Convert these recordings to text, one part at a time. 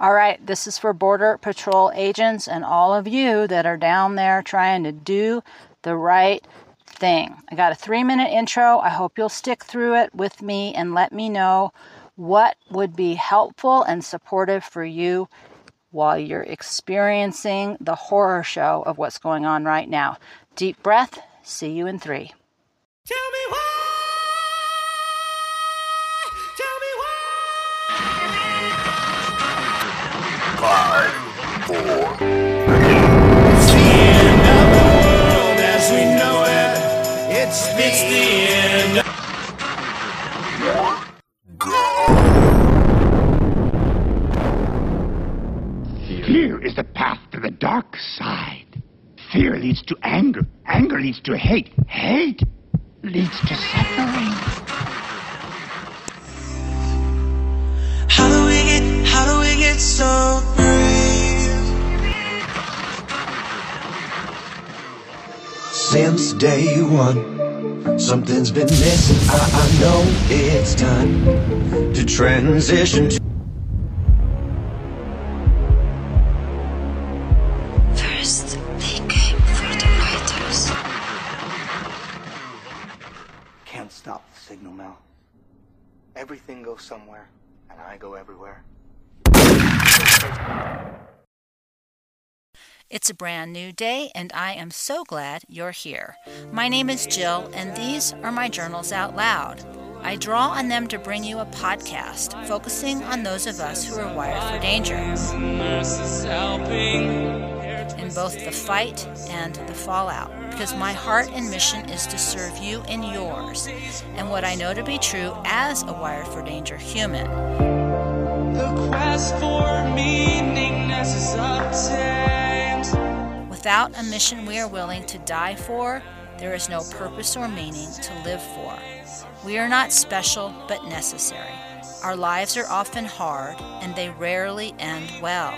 All right, this is for Border Patrol agents and all of you that are down there trying to do the right thing. I got a three minute intro. I hope you'll stick through it with me and let me know what would be helpful and supportive for you while you're experiencing the horror show of what's going on right now. Deep breath. See you in three. It's the end of the world as we know it. It's it's the end. Fear is the path to the dark side. Fear leads to anger. Anger leads to hate. Hate leads to suffering. Since day one, something's been missing. I, I know it's time to transition to. First, they came for the writers. Can't stop the signal, Mal. Everything goes somewhere, and I go everywhere. It's a brand new day, and I am so glad you're here. My name is Jill, and these are my journals out loud. I draw on them to bring you a podcast focusing on those of us who are wired for danger. In both the fight and the fallout, because my heart and mission is to serve you and yours, and what I know to be true as a wired for danger human. The quest for meaningness is. Without a mission we are willing to die for, there is no purpose or meaning to live for. We are not special, but necessary. Our lives are often hard, and they rarely end well.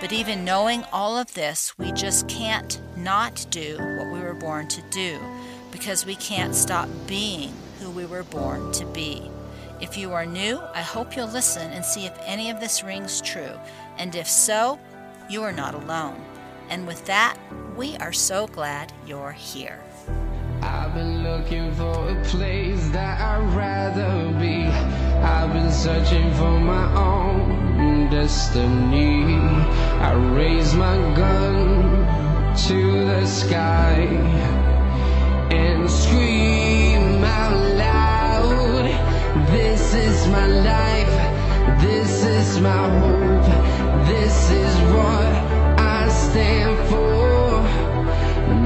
But even knowing all of this, we just can't not do what we were born to do, because we can't stop being who we were born to be. If you are new, I hope you'll listen and see if any of this rings true. And if so, you are not alone. And with that, we are so glad you're here. I've been looking for a place that I'd rather be. I've been searching for my own destiny. I raise my gun to the sky and scream out loud. This is my life. This is my hope. This is what stand for.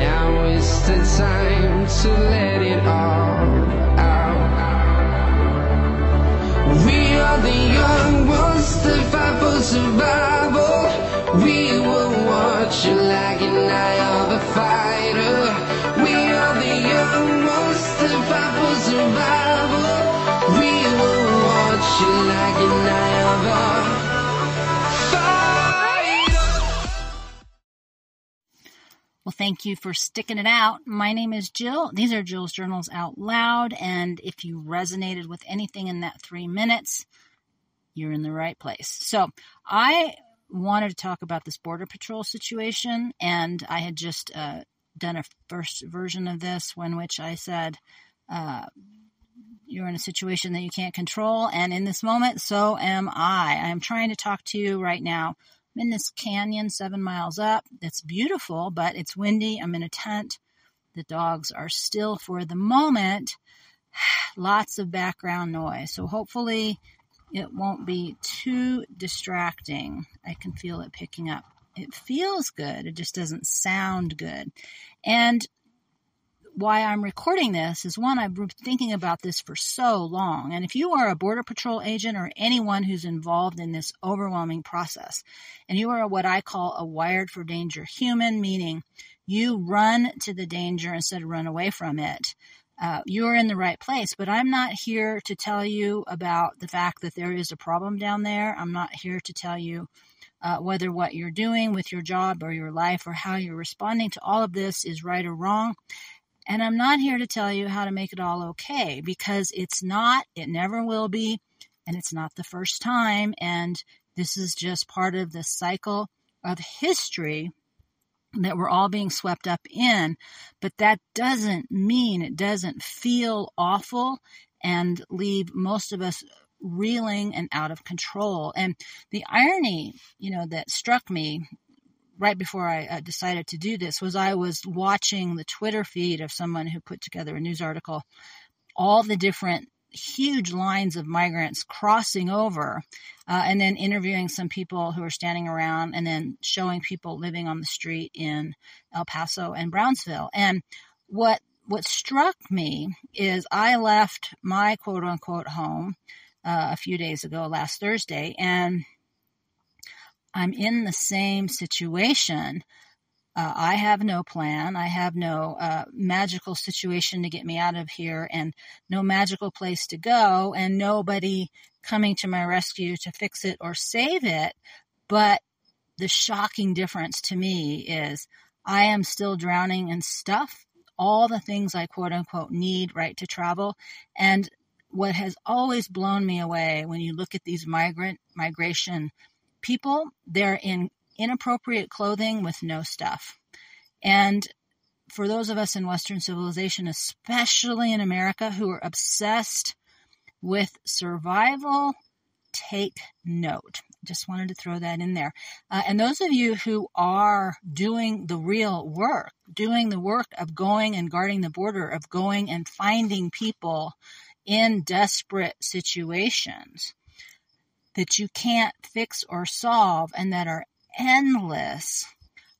Now is the time to let it all out. We are the young ones that fight for survival. We will watch you like an eye of a fighter. We are the young ones that fight for survival. We will watch you like an eye of a Well, thank you for sticking it out. My name is Jill. These are Jill's Journals Out Loud. And if you resonated with anything in that three minutes, you're in the right place. So I wanted to talk about this Border Patrol situation. And I had just uh, done a first version of this, when which I said, uh, you're in a situation that you can't control. And in this moment, so am I. I am trying to talk to you right now I'm in this canyon seven miles up. It's beautiful, but it's windy. I'm in a tent. The dogs are still for the moment. Lots of background noise. So hopefully it won't be too distracting. I can feel it picking up. It feels good. It just doesn't sound good. And why I'm recording this is one, I've been thinking about this for so long. And if you are a Border Patrol agent or anyone who's involved in this overwhelming process, and you are what I call a wired for danger human, meaning you run to the danger instead of run away from it, uh, you're in the right place. But I'm not here to tell you about the fact that there is a problem down there. I'm not here to tell you uh, whether what you're doing with your job or your life or how you're responding to all of this is right or wrong. And I'm not here to tell you how to make it all okay because it's not, it never will be, and it's not the first time. And This is just part of the cycle of history that we're all being swept up in. But that doesn't mean it doesn't feel awful and leave most of us reeling and out of control. And the irony, you know, that struck me right before I uh, decided to do this was I was watching the Twitter feed of someone who put together a news article, all the different huge lines of migrants crossing over uh, and then interviewing some people who are standing around and then showing people living on the street in El Paso and Brownsville. And what what struck me is I left my quote unquote home uh, a few days ago, last Thursday, and I'm in the same situation. Uh, I have no plan. I have no uh, magical situation to get me out of here and no magical place to go and nobody coming to my rescue to fix it or save it. But the shocking difference to me is I am still drowning in stuff, all the things I quote unquote need, right, to travel. And what has always blown me away when you look at these migrant migration people, they're in inappropriate clothing with no stuff. And for those of us in Western civilization, especially in America, who are obsessed with survival, take note. Just wanted to throw that in there. Uh, and those of you who are doing the real work, doing the work of going and guarding the border, of going and finding people in desperate situations that you can't fix or solve and that are endless,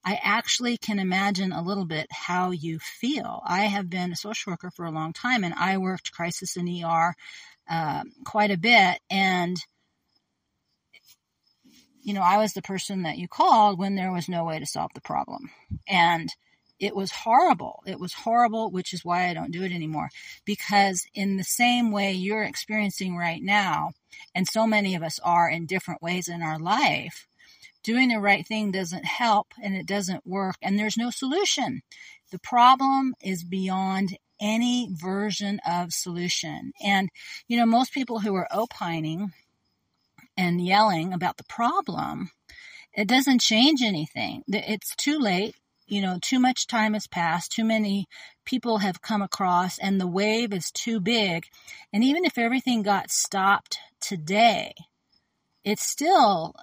I actually can imagine a little bit how you feel. I have been a social worker for a long time and I worked crisis in ER uh, quite a bit. And, you know, I was the person that you called when there was no way to solve the problem. And it was horrible. It was horrible, which is why I don't do it anymore. Because in the same way you're experiencing right now, and so many of us are in different ways in our life, doing the right thing doesn't help and it doesn't work and there's no solution. The problem is beyond any version of solution. And, you know, most people who are opining and yelling about the problem, it doesn't change anything. It's too late you know, too much time has passed, too many people have come across, and the wave is too big. And even if everything got stopped today, it's still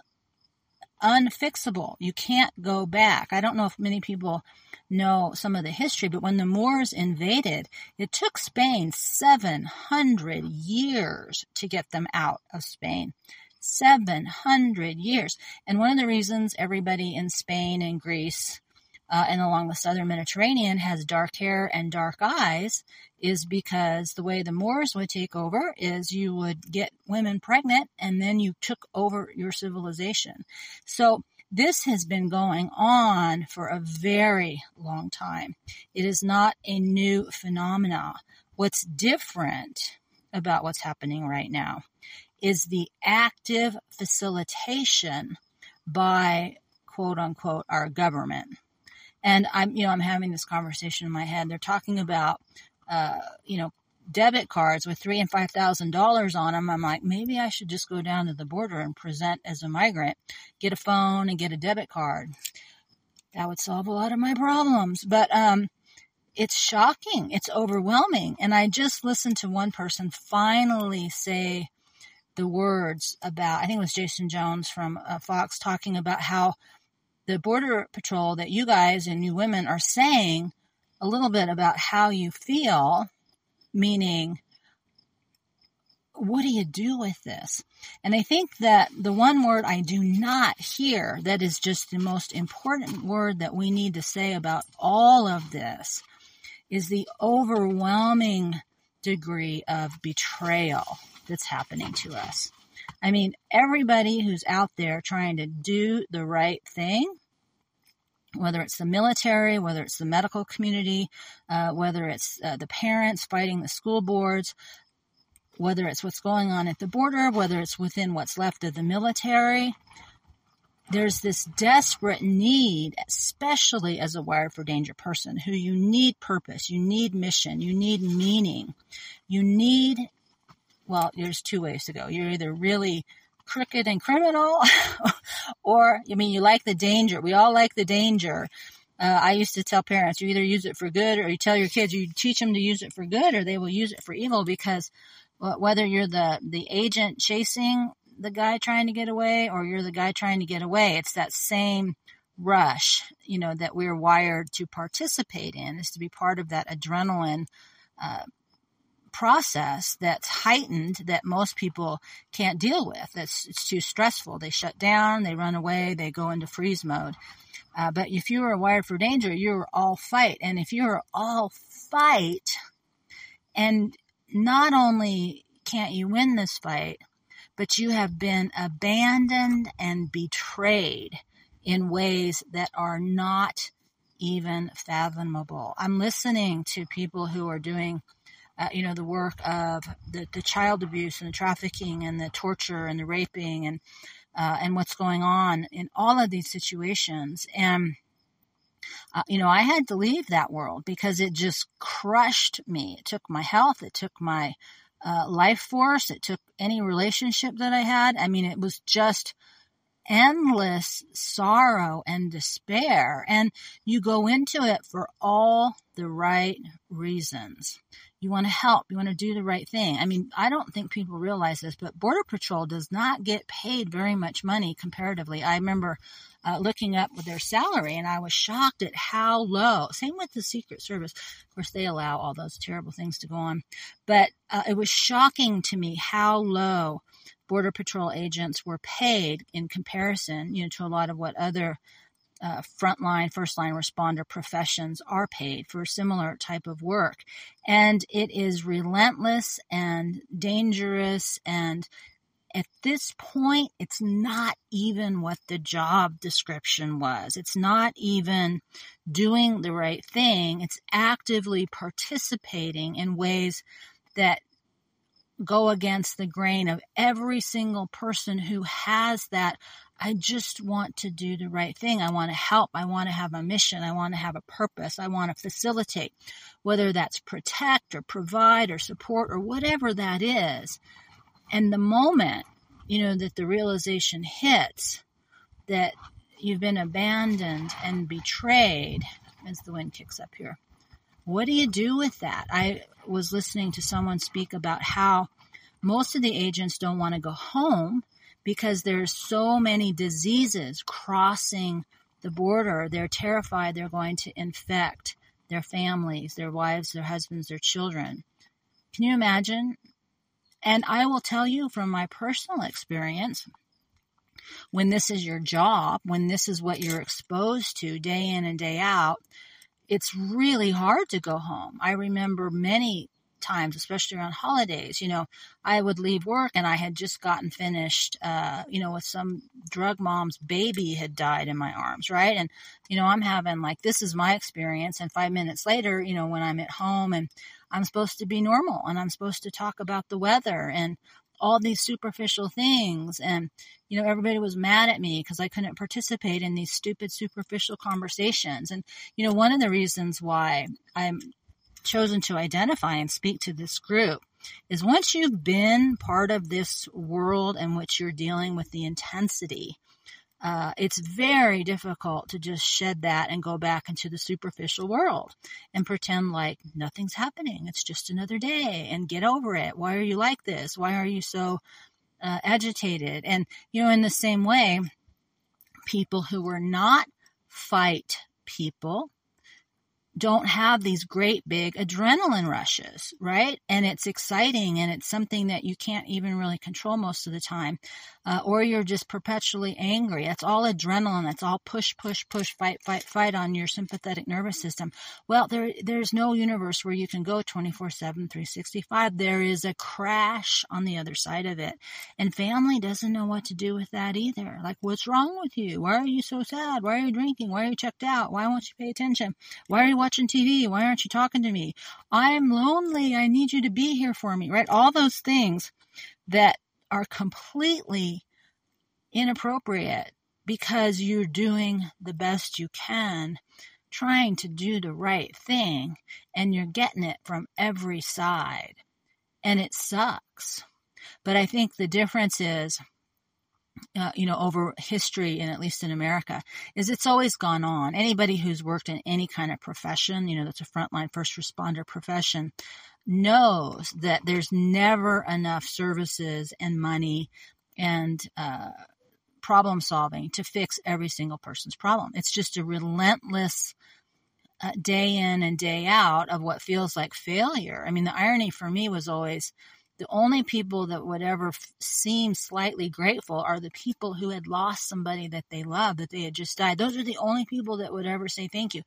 unfixable. You can't go back. I don't know if many people know some of the history, but when the Moors invaded, it took Spain 700 years to get them out of Spain. 700 years. And one of the reasons everybody in Spain and Greece uh, and along the southern Mediterranean has dark hair and dark eyes is because the way the Moors would take over is you would get women pregnant and then you took over your civilization. So this has been going on for a very long time. It is not a new phenomena. What's different about what's happening right now is the active facilitation by quote unquote our government and I'm, you know, I'm having this conversation in my head. They're talking about, uh, you know, debit cards with three and five thousand dollars on them. I'm like, maybe I should just go down to the border and present as a migrant, get a phone and get a debit card. That would solve a lot of my problems. But um, it's shocking. It's overwhelming. And I just listened to one person finally say the words about. I think it was Jason Jones from uh, Fox talking about how the Border Patrol that you guys and you women are saying a little bit about how you feel, meaning, what do you do with this? And I think that the one word I do not hear that is just the most important word that we need to say about all of this is the overwhelming degree of betrayal that's happening to us. I mean, everybody who's out there trying to do the right thing, whether it's the military, whether it's the medical community, uh, whether it's uh, the parents fighting the school boards, whether it's what's going on at the border, whether it's within what's left of the military, there's this desperate need, especially as a wired for danger person, who you need purpose, you need mission, you need meaning, you need well, there's two ways to go. You're either really crooked and criminal, or I mean, you like the danger. We all like the danger. Uh, I used to tell parents, you either use it for good, or you tell your kids, you teach them to use it for good, or they will use it for evil. Because whether you're the the agent chasing the guy trying to get away, or you're the guy trying to get away, it's that same rush, you know, that we're wired to participate in, is to be part of that adrenaline. Uh, process that's heightened that most people can't deal with. That's it's too stressful. They shut down, they run away, they go into freeze mode. Uh, but if you are wired for danger, you're all fight. And if you're all fight, and not only can't you win this fight, but you have been abandoned and betrayed in ways that are not even fathomable. I'm listening to people who are doing uh, you know, the work of the, the child abuse and the trafficking and the torture and the raping and uh, and what's going on in all of these situations. And uh, you know, I had to leave that world because it just crushed me. It took my health. It took my uh, life force. It took any relationship that I had. I mean, it was just endless sorrow and despair. And you go into it for all the right reasons. You want to help. You want to do the right thing. I mean, I don't think people realize this, but Border Patrol does not get paid very much money comparatively. I remember uh, looking up their salary and I was shocked at how low. Same with the Secret Service. Of course, they allow all those terrible things to go on. But uh, it was shocking to me how low Border Patrol agents were paid in comparison, you know, to a lot of what other uh, frontline, first line responder professions are paid for similar type of work. And it is relentless and dangerous. And at this point, it's not even what the job description was. It's not even doing the right thing. It's actively participating in ways that go against the grain of every single person who has that I just want to do the right thing. I want to help. I want to have a mission. I want to have a purpose. I want to facilitate, whether that's protect or provide or support or whatever that is. And the moment, you know, that the realization hits that you've been abandoned and betrayed as the wind kicks up here, what do you do with that? I was listening to someone speak about how most of the agents don't want to go home because there's so many diseases crossing the border. They're terrified they're going to infect their families, their wives, their husbands, their children. Can you imagine? And I will tell you from my personal experience, when this is your job, when this is what you're exposed to day in and day out, it's really hard to go home. I remember many times, especially around holidays. You know, I would leave work and I had just gotten finished, uh, you know, with some drug mom's baby had died in my arms, right? And, you know, I'm having like, this is my experience. And five minutes later, you know, when I'm at home and I'm supposed to be normal and I'm supposed to talk about the weather and all these superficial things. And you know everybody was mad at me because i couldn't participate in these stupid superficial conversations. And you know one of the reasons why i'm chosen to identify and speak to this group is once you've been part of this world in which you're dealing with the intensity, uh, it's very difficult to just shed that and go back into the superficial world and pretend like nothing's happening. It's just another day and get over it. Why are you like this? Why are you so uh, agitated? And, you know, in the same way, people who are not fight people don't have these great big adrenaline rushes, right? And it's exciting and it's something that you can't even really control most of the time. Uh, or you're just perpetually angry. That's all adrenaline. That's all push, push, push, fight, fight, fight on your sympathetic nervous system. Well, there, there's no universe where you can go 24 7, 365. There is a crash on the other side of it. And family doesn't know what to do with that either. Like, what's wrong with you? Why are you so sad? Why are you drinking? Why are you checked out? Why won't you pay attention? Why are you watching TV? Why aren't you talking to me? I'm lonely. I need you to be here for me, right? All those things that are completely inappropriate because you're doing the best you can, trying to do the right thing, and you're getting it from every side. And it sucks. But I think the difference is uh, you know, over history and at least in America, is it's always gone on. Anybody who's worked in any kind of profession, you know, that's a frontline first responder profession, knows that there's never enough services and money and uh, problem solving to fix every single person's problem. It's just a relentless uh, day in and day out of what feels like failure. I mean, the irony for me was always the only people that would ever f- seem slightly grateful are the people who had lost somebody that they loved, that they had just died. Those are the only people that would ever say thank you.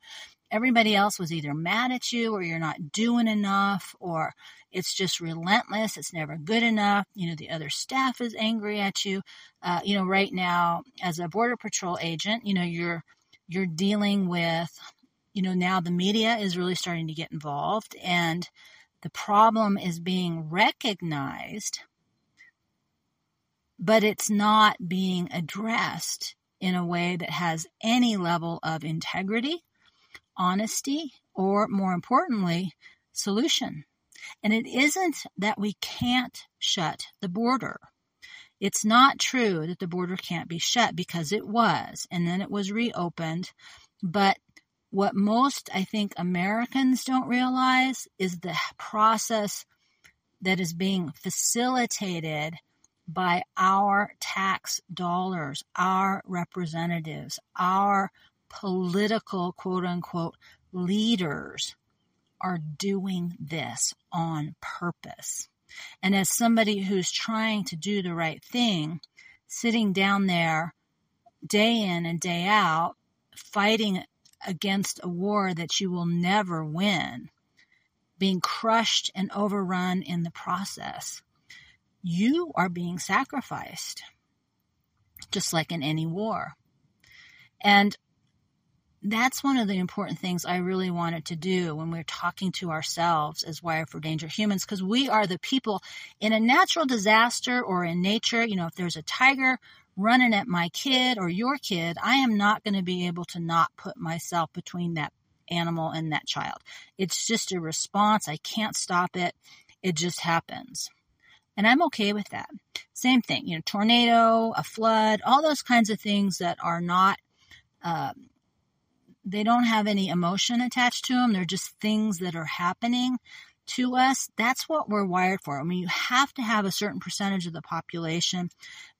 Everybody else was either mad at you or you're not doing enough or it's just relentless. It's never good enough. You know, the other staff is angry at you. Uh, you know, right now as a border patrol agent, you know, you're, you're dealing with, you know, now the media is really starting to get involved and, the problem is being recognized, but it's not being addressed in a way that has any level of integrity, honesty, or more importantly, solution. And it isn't that we can't shut the border. It's not true that the border can't be shut because it was, and then it was reopened. But what most, I think, Americans don't realize is the process that is being facilitated by our tax dollars, our representatives, our political quote unquote leaders are doing this on purpose. And as somebody who's trying to do the right thing, sitting down there day in and day out, fighting against a war that you will never win, being crushed and overrun in the process. You are being sacrificed, just like in any war. And that's one of the important things I really wanted to do when we're talking to ourselves as Wire for Danger humans, because we are the people in a natural disaster or in nature. You know, if there's a tiger running at my kid or your kid, I am not going to be able to not put myself between that animal and that child. It's just a response. I can't stop it. It just happens. And I'm okay with that. Same thing, you know, tornado, a flood, all those kinds of things that are not, um, they don't have any emotion attached to them. They're just things that are happening to us, that's what we're wired for. I mean, you have to have a certain percentage of the population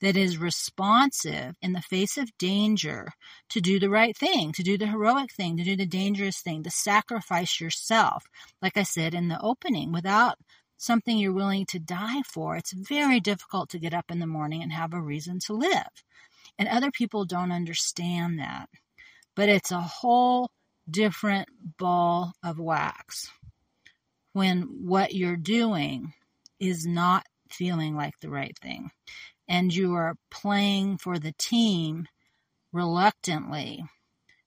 that is responsive in the face of danger to do the right thing, to do the heroic thing, to do the dangerous thing, to sacrifice yourself. Like I said in the opening, without something you're willing to die for, it's very difficult to get up in the morning and have a reason to live. And other people don't understand that. But it's a whole different ball of wax when what you're doing is not feeling like the right thing and you are playing for the team reluctantly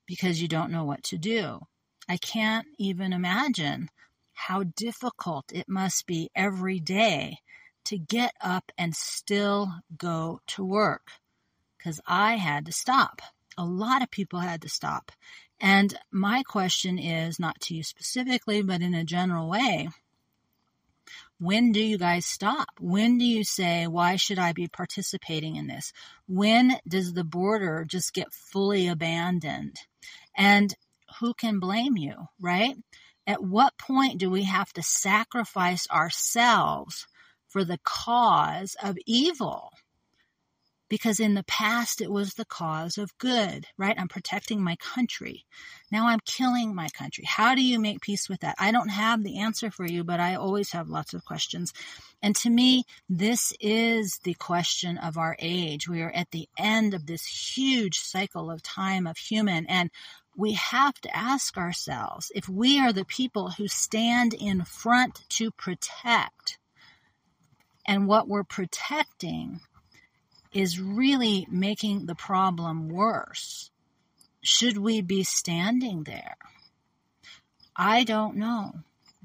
because you don't know what to do. I can't even imagine how difficult it must be every day to get up and still go to work because I had to stop. A lot of people had to stop. And my question is not to you specifically, but in a general way. When do you guys stop? When do you say, why should I be participating in this? When does the border just get fully abandoned? And who can blame you, right? At what point do we have to sacrifice ourselves for the cause of evil? Because in the past it was the cause of good, right? I'm protecting my country. Now I'm killing my country. How do you make peace with that? I don't have the answer for you, but I always have lots of questions. And to me, this is the question of our age. We are at the end of this huge cycle of time of human and we have to ask ourselves if we are the people who stand in front to protect and what we're protecting is really making the problem worse. Should we be standing there? I don't know.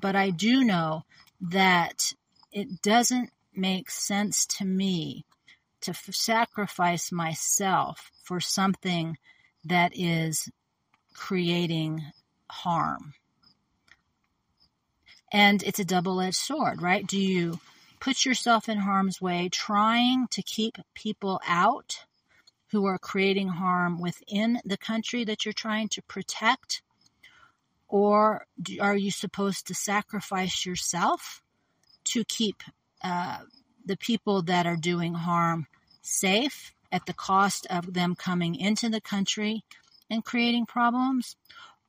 But I do know that it doesn't make sense to me to f- sacrifice myself for something that is creating harm. And it's a double edged sword, right? Do you put yourself in harm's way trying to keep people out who are creating harm within the country that you're trying to protect? Or are you supposed to sacrifice yourself to keep uh, the people that are doing harm safe at the cost of them coming into the country and creating problems?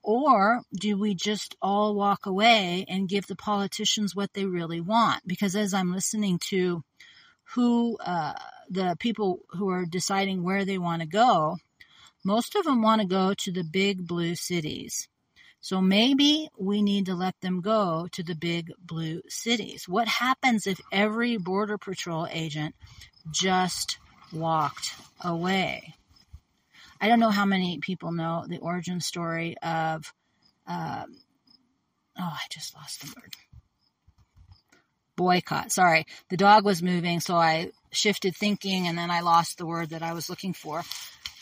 Or do we just all walk away and give the politicians what they really want? Because as I'm listening to who uh, the people who are deciding where they want to go, most of them want to go to the big blue cities. So maybe we need to let them go to the big blue cities. What happens if every Border Patrol agent just walked away? I don't know how many people know the origin story of, um, oh, I just lost the word. Boycott. Sorry. The dog was moving, so I shifted thinking and then I lost the word that I was looking for.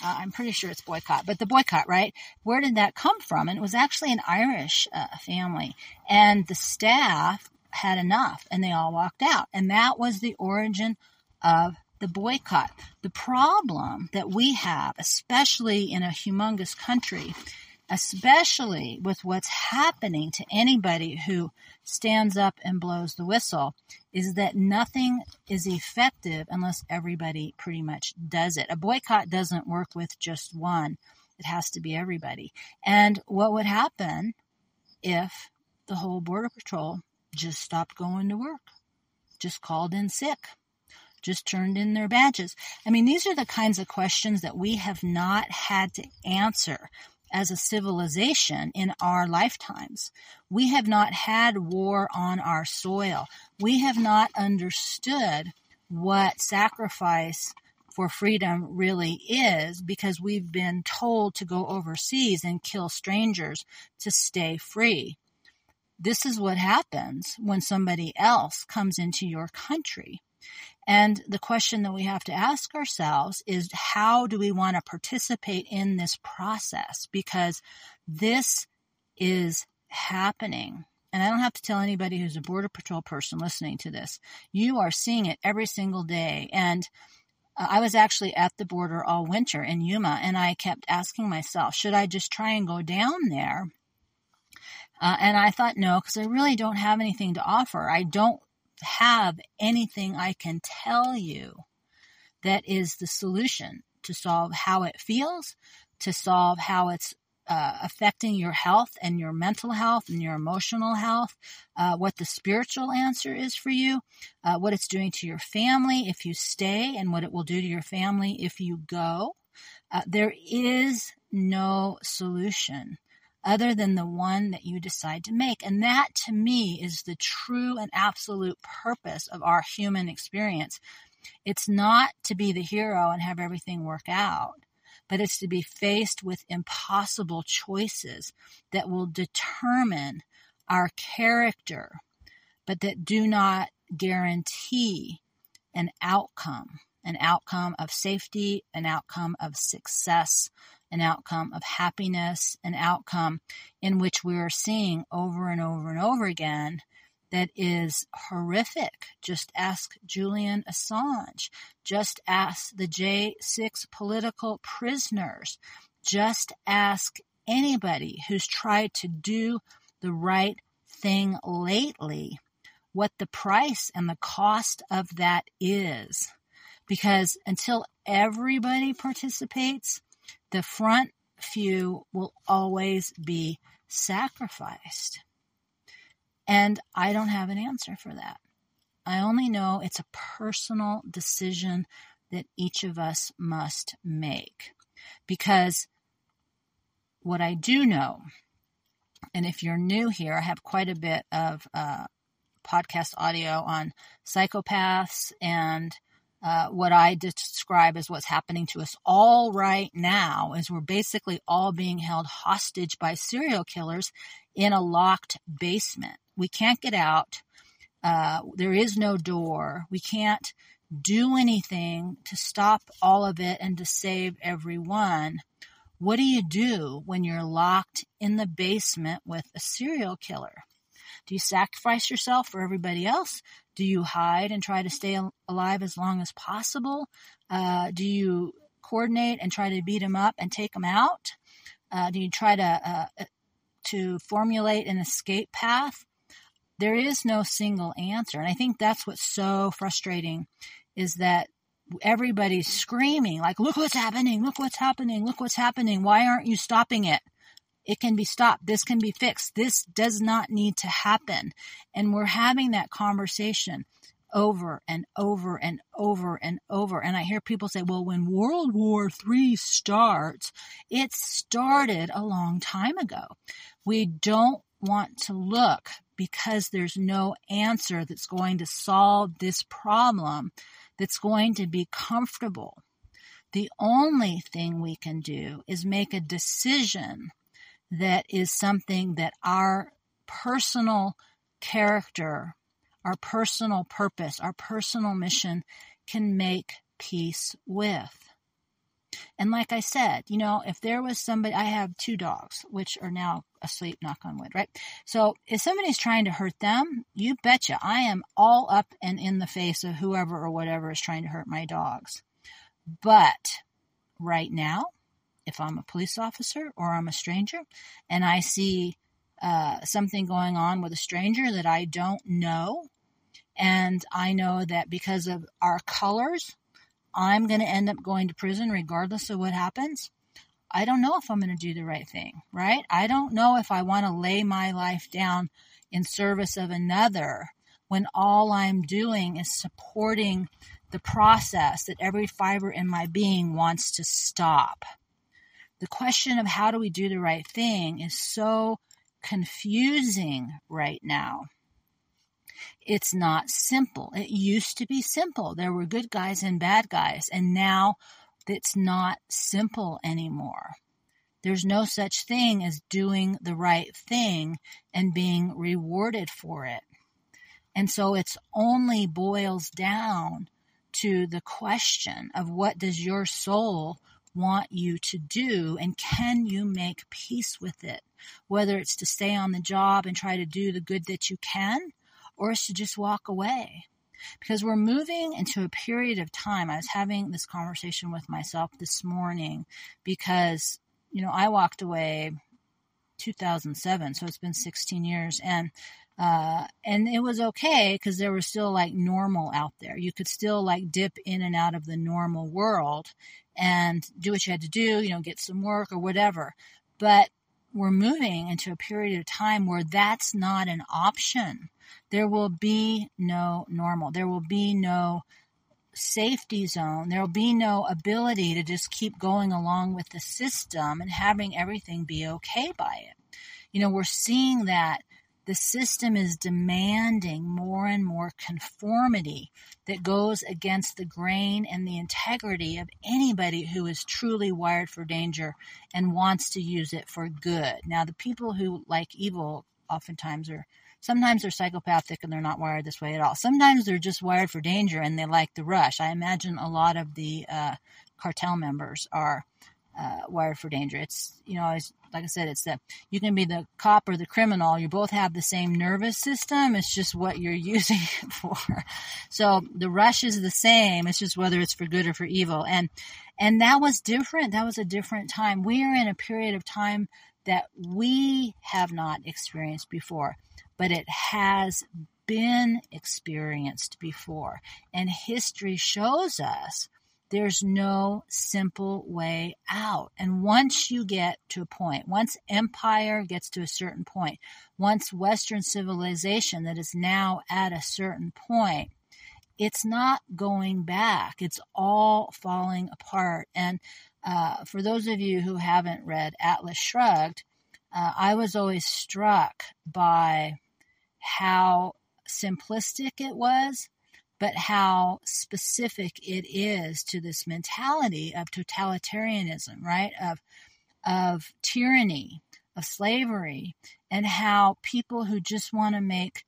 Uh, I'm pretty sure it's boycott, but the boycott, right? Where did that come from? And it was actually an Irish uh, family, and the staff had enough, and they all walked out, and that was the origin of the boycott. The problem that we have, especially in a humongous country, especially with what's happening to anybody who stands up and blows the whistle, is that nothing is effective unless everybody pretty much does it. A boycott doesn't work with just one, it has to be everybody. And what would happen if the whole Border Patrol just stopped going to work, just called in sick? Just turned in their badges. I mean, these are the kinds of questions that we have not had to answer as a civilization in our lifetimes. We have not had war on our soil. We have not understood what sacrifice for freedom really is because we've been told to go overseas and kill strangers to stay free. This is what happens when somebody else comes into your country. And the question that we have to ask ourselves is how do we want to participate in this process? Because this is happening. And I don't have to tell anybody who's a Border Patrol person listening to this. You are seeing it every single day. And uh, I was actually at the border all winter in Yuma, and I kept asking myself, should I just try and go down there? Uh, and I thought, no, because I really don't have anything to offer. I don't have anything I can tell you that is the solution to solve how it feels, to solve how it's uh, affecting your health and your mental health and your emotional health, uh, what the spiritual answer is for you, uh, what it's doing to your family if you stay, and what it will do to your family if you go. Uh, there is no solution other than the one that you decide to make. And that to me is the true and absolute purpose of our human experience. It's not to be the hero and have everything work out, but it's to be faced with impossible choices that will determine our character, but that do not guarantee an outcome, an outcome of safety, an outcome of success, an outcome of happiness, an outcome in which we are seeing over and over and over again that is horrific. Just ask Julian Assange. Just ask the J6 political prisoners. Just ask anybody who's tried to do the right thing lately what the price and the cost of that is. Because until everybody participates, the front few will always be sacrificed. And I don't have an answer for that. I only know it's a personal decision that each of us must make. Because what I do know, and if you're new here, I have quite a bit of uh, podcast audio on psychopaths and uh, what I describe as what's happening to us all right now is we're basically all being held hostage by serial killers in a locked basement. We can't get out. Uh, there is no door. We can't do anything to stop all of it and to save everyone. What do you do when you're locked in the basement with a serial killer? Do you sacrifice yourself for everybody else? Do you hide and try to stay alive as long as possible? Uh, do you coordinate and try to beat them up and take them out? Uh, do you try to uh, to formulate an escape path? There is no single answer, and I think that's what's so frustrating, is that everybody's screaming like, "Look what's happening! Look what's happening! Look what's happening! Why aren't you stopping it?" It can be stopped. This can be fixed. This does not need to happen. And we're having that conversation over and over and over and over. And I hear people say, well, when World War III starts, it started a long time ago. We don't want to look because there's no answer that's going to solve this problem that's going to be comfortable. The only thing we can do is make a decision that is something that our personal character, our personal purpose, our personal mission can make peace with. And like I said, you know, if there was somebody, I have two dogs, which are now asleep, knock on wood, right? So if somebody's trying to hurt them, you betcha I am all up and in the face of whoever or whatever is trying to hurt my dogs. But right now, if I'm a police officer or I'm a stranger and I see uh, something going on with a stranger that I don't know, and I know that because of our colors, I'm going to end up going to prison regardless of what happens. I don't know if I'm going to do the right thing, right? I don't know if I want to lay my life down in service of another when all I'm doing is supporting the process that every fiber in my being wants to stop the question of how do we do the right thing is so confusing right now. It's not simple. It used to be simple. There were good guys and bad guys, and now it's not simple anymore. There's no such thing as doing the right thing and being rewarded for it. And so it's only boils down to the question of what does your soul want you to do and can you make peace with it? Whether it's to stay on the job and try to do the good that you can or it's to just walk away. Because we're moving into a period of time. I was having this conversation with myself this morning because you know i walked away 2007 so it's been 16 years and uh, and it was okay because there was still like normal out there. You could still like dip in and out of the normal world and do what you had to do, you know, get some work or whatever. But we're moving into a period of time where that's not an option. There will be no normal. There will be no safety zone. There will be no ability to just keep going along with the system and having everything be okay by it. You know, we're seeing that the system is demanding more and more conformity that goes against the grain and the integrity of anybody who is truly wired for danger and wants to use it for good. Now, the people who like evil oftentimes are sometimes they're psychopathic and they're not wired this way at all. Sometimes they're just wired for danger and they like the rush. I imagine a lot of the uh, cartel members are uh, wired for danger. It's you know, it's, like I said, it's that you can be the cop or the criminal. You both have the same nervous system. It's just what you're using it for. So the rush is the same. It's just whether it's for good or for evil. And and that was different. That was a different time. We are in a period of time that we have not experienced before, but it has been experienced before. And history shows us there's no simple way out. And once you get to a point, once empire gets to a certain point, once Western civilization that is now at a certain point, it's not going back. It's all falling apart. And uh, for those of you who haven't read Atlas Shrugged, uh, I was always struck by how simplistic it was but how specific it is to this mentality of totalitarianism, right? Of, of tyranny, of slavery, and how people who just want to make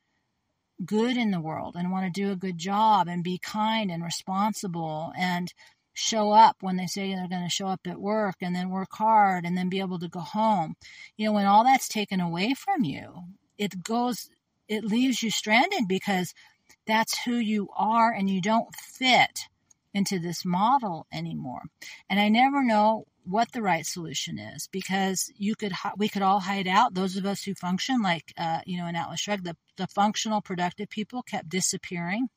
good in the world and want to do a good job and be kind and responsible and show up when they say they're going to show up at work and then work hard and then be able to go home. You know, when all that's taken away from you, it goes, it leaves you stranded because that's who you are and you don't fit into this model anymore. And I never know what the right solution is because you could we could all hide out. Those of us who function like uh, you know in Atlas Shrugged, the the functional productive people kept disappearing,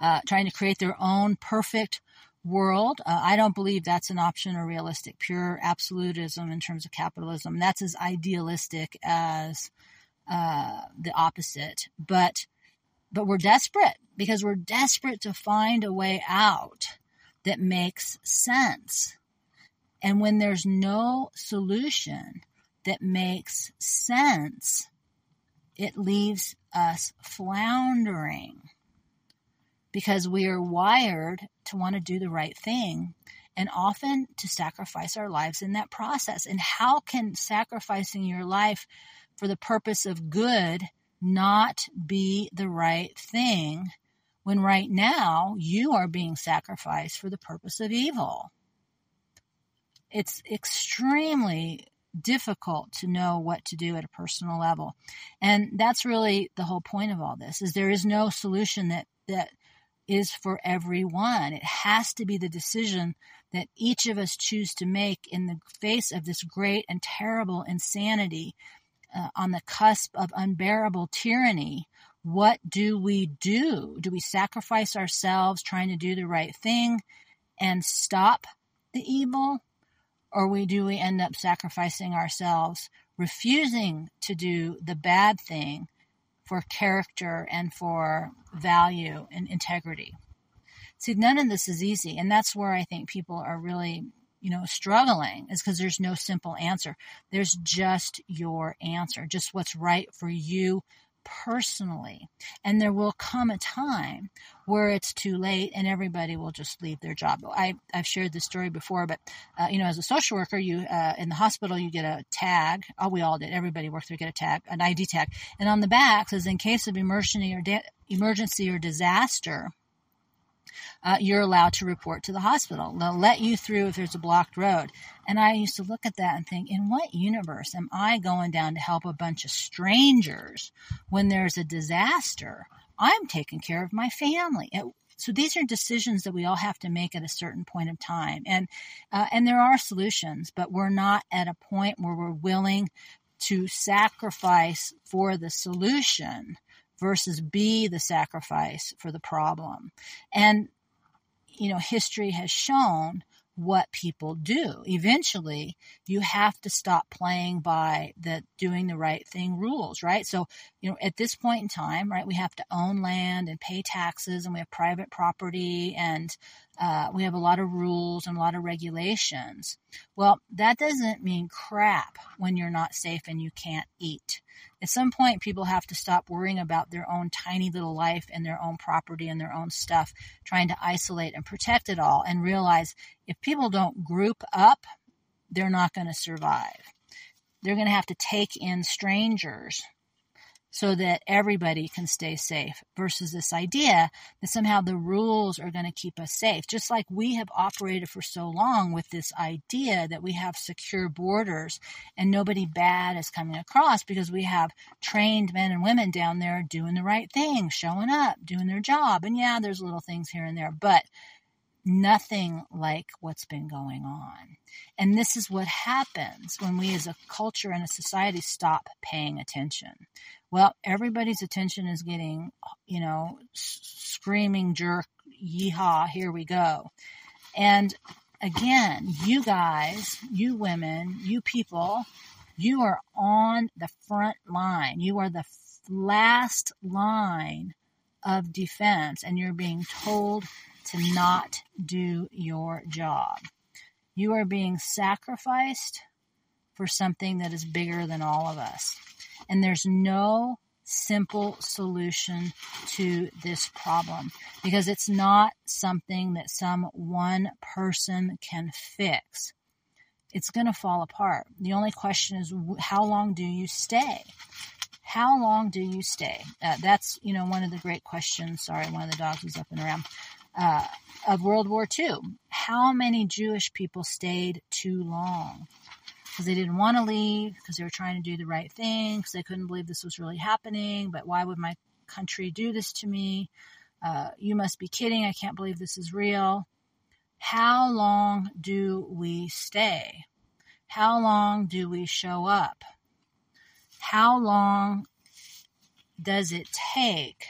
uh, trying to create their own perfect world. Uh, I don't believe that's an option or realistic. Pure absolutism in terms of capitalism. That's as idealistic as uh, the opposite. But but we're desperate because we're desperate to find a way out that makes sense. And when there's no solution that makes sense, it leaves us floundering because we are wired to want to do the right thing and often to sacrifice our lives in that process. And how can sacrificing your life for the purpose of good not be the right thing when right now you are being sacrificed for the purpose of evil? It's extremely difficult to know what to do at a personal level. And that's really the whole point of all this is there is no solution that that is for everyone. It has to be the decision that each of us choose to make in the face of this great and terrible insanity uh, on the cusp of unbearable tyranny. What do we do? Do we sacrifice ourselves trying to do the right thing and stop the evil? Or we do we end up sacrificing ourselves, refusing to do the bad thing for character and for value and integrity. See, none of this is easy. And that's where I think people are really, you know, struggling is because there's no simple answer. There's just your answer, just what's right for you personally. And there will come a time where it's too late and everybody will just leave their job. I, I've shared this story before, but, uh, you know, as a social worker, you, uh, in the hospital, you get a tag. Oh, we all did. Everybody worked there, get a tag, an ID tag. And on the back says, in case of emergency or, emergency or disaster, uh, you're allowed to report to the hospital. They'll let you through if there's a blocked road. And I used to look at that and think, in what universe am I going down to help a bunch of strangers when there's a disaster? I'm taking care of my family. It, so these are decisions that we all have to make at a certain point of time, and uh, and there are solutions, but we're not at a point where we're willing to sacrifice for the solution versus be the sacrifice for the problem. And you know, history has shown what people do. Eventually, you have to stop playing by the doing the right thing rules, right? So, you know, at this point in time, right, we have to own land and pay taxes and we have private property and uh, we have a lot of rules and a lot of regulations. Well, that doesn't mean crap when you're not safe and you can't eat. At some point, people have to stop worrying about their own tiny little life and their own property and their own stuff, trying to isolate and protect it all, and realize if people don't group up, they're not going to survive. They're going to have to take in strangers so that everybody can stay safe versus this idea that somehow the rules are going to keep us safe. Just like we have operated for so long with this idea that we have secure borders and nobody bad is coming across because we have trained men and women down there doing the right thing, showing up, doing their job. And yeah, there's little things here and there, but nothing like what's been going on. And this is what happens when we as a culture and a society stop paying attention. Well, everybody's attention is getting, you know, screaming jerk, yeehaw, here we go. And again, you guys, you women, you people, you are on the front line. You are the last line of defense, and you're being told to not do your job. You are being sacrificed for something that is bigger than all of us. And there's no simple solution to this problem because it's not something that some one person can fix. It's going to fall apart. The only question is how long do you stay? How long do you stay? Uh, that's, you know, one of the great questions. Sorry, one of the dogs is up and around. Uh, of World War II. How many Jewish people stayed too long? because they didn't want to leave, because they were trying to do the right thing, because they couldn't believe this was really happening. But why would my country do this to me? uh, you must be kidding. I can't believe this is real. How long do we stay? How long do we show up? How long does it take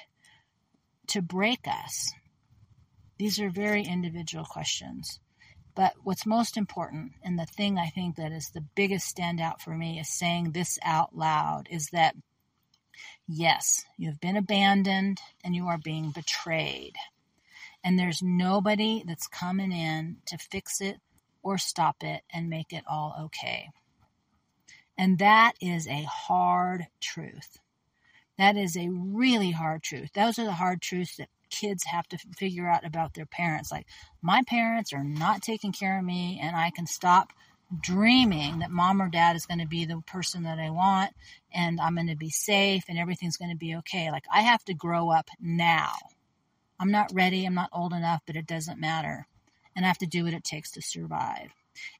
to break us? These are very individual questions. But what's most important, and the thing I think that is the biggest standout for me, is saying this out loud is that yes, you have been abandoned and you are being betrayed. And there's nobody that's coming in to fix it or stop it and make it all okay. And that is a hard truth. That is a really hard truth. Those are the hard truths that kids have to figure out about their parents. Like, my parents are not taking care of me, and I can stop dreaming that mom or dad is going to be the person that I want, and I'm going to be safe, and everything's going to be okay. Like, I have to grow up now. I'm not ready, I'm not old enough, but it doesn't matter. And I have to do what it takes to survive.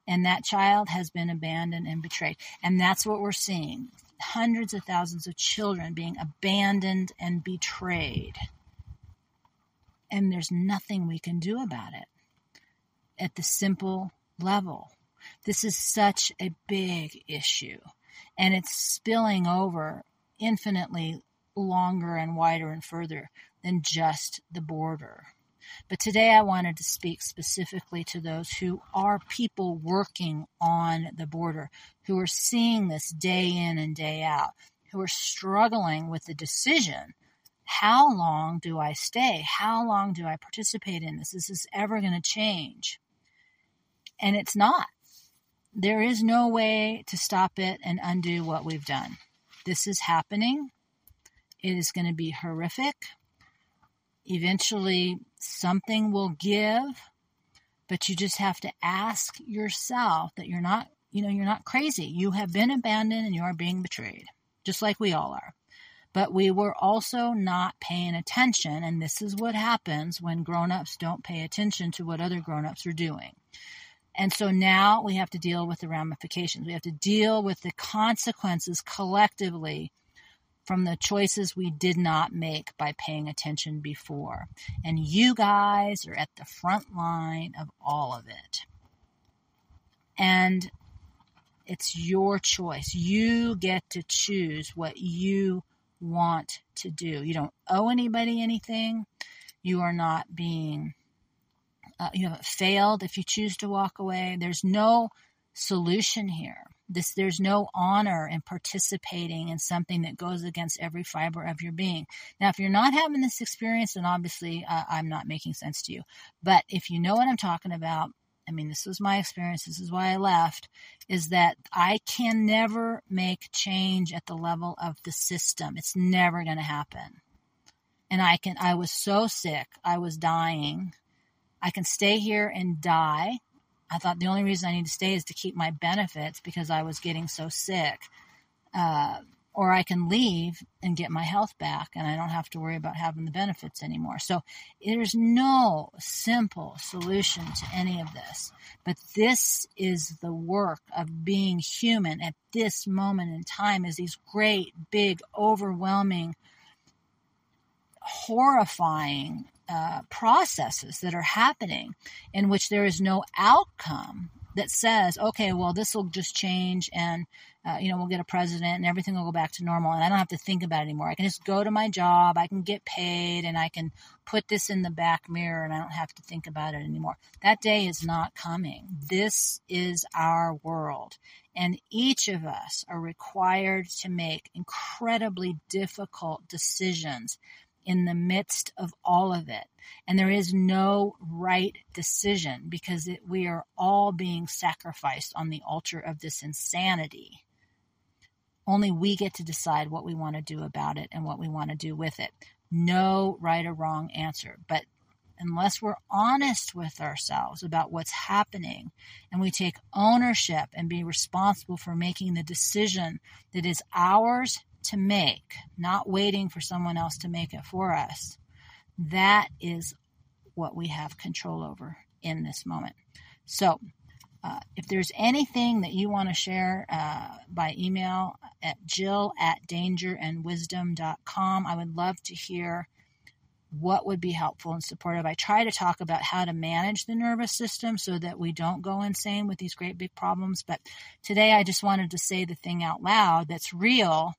And that child has been abandoned and betrayed. And that's what we're seeing hundreds of thousands of children being abandoned and betrayed and there's nothing we can do about it at the simple level. This is such a big issue, and it's spilling over infinitely longer and wider and further than just the border. But today I wanted to speak specifically to those who are people working on the border, who are seeing this day in and day out, who are struggling with the decision how long do I stay? How long do I participate in this? Is this ever going to change? And it's not. There is no way to stop it and undo what we've done. This is happening. It is going to be horrific. Eventually, something will give, but you just have to ask yourself that you're not, you know, you're not crazy. You have been abandoned and you are being betrayed, just like we all are but we were also not paying attention. And this is what happens when grown-ups don't pay attention to what other grown-ups are doing. And so now we have to deal with the ramifications. We have to deal with the consequences collectively from the choices we did not make by paying attention before. And you guys are at the front line of all of it. And it's your choice. You get to choose what you want to do. You don't owe anybody anything. You are not being, uh, you haven't failed if you choose to walk away. There's no solution here. This, there's no honor in participating in something that goes against every fiber of your being. Now, if you're not having this experience, then obviously uh, I'm not making sense to you. But if you know what I'm talking about, I mean, this was my experience. This is why I left. Is that I can never make change at the level of the system. It's never going to happen. And I can, I was so sick. I was dying. I can stay here and die. I thought the only reason I need to stay is to keep my benefits because I was getting so sick. Uh, or I can leave and get my health back and I don't have to worry about having the benefits anymore. So there's no simple solution to any of this. But this is the work of being human at this moment in time is these great, big, overwhelming, horrifying uh, processes that are happening in which there is no outcome that says, okay, well, this will just change and, uh, you know, we'll get a president and everything will go back to normal and I don't have to think about it anymore. I can just go to my job, I can get paid, and I can put this in the back mirror and I don't have to think about it anymore. That day is not coming. This is our world. And each of us are required to make incredibly difficult decisions in the midst of all of it. And there is no right decision because it, we are all being sacrificed on the altar of this insanity. Only we get to decide what we want to do about it and what we want to do with it. No right or wrong answer. But unless we're honest with ourselves about what's happening and we take ownership and be responsible for making the decision that is ours to make, not waiting for someone else to make it for us, that is what we have control over in this moment. So, uh, if there's anything that you want to share uh, by email at jill at dangerandwisdom.com, I would love to hear what would be helpful and supportive. I try to talk about how to manage the nervous system so that we don't go insane with these great big problems. But today I just wanted to say the thing out loud that's real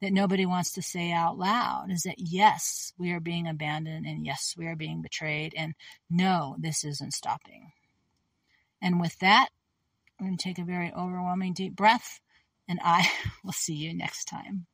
that nobody wants to say out loud is that yes, we are being abandoned and yes, we are being betrayed and no, this isn't stopping. And with that, I'm going to take a very overwhelming deep breath and I will see you next time.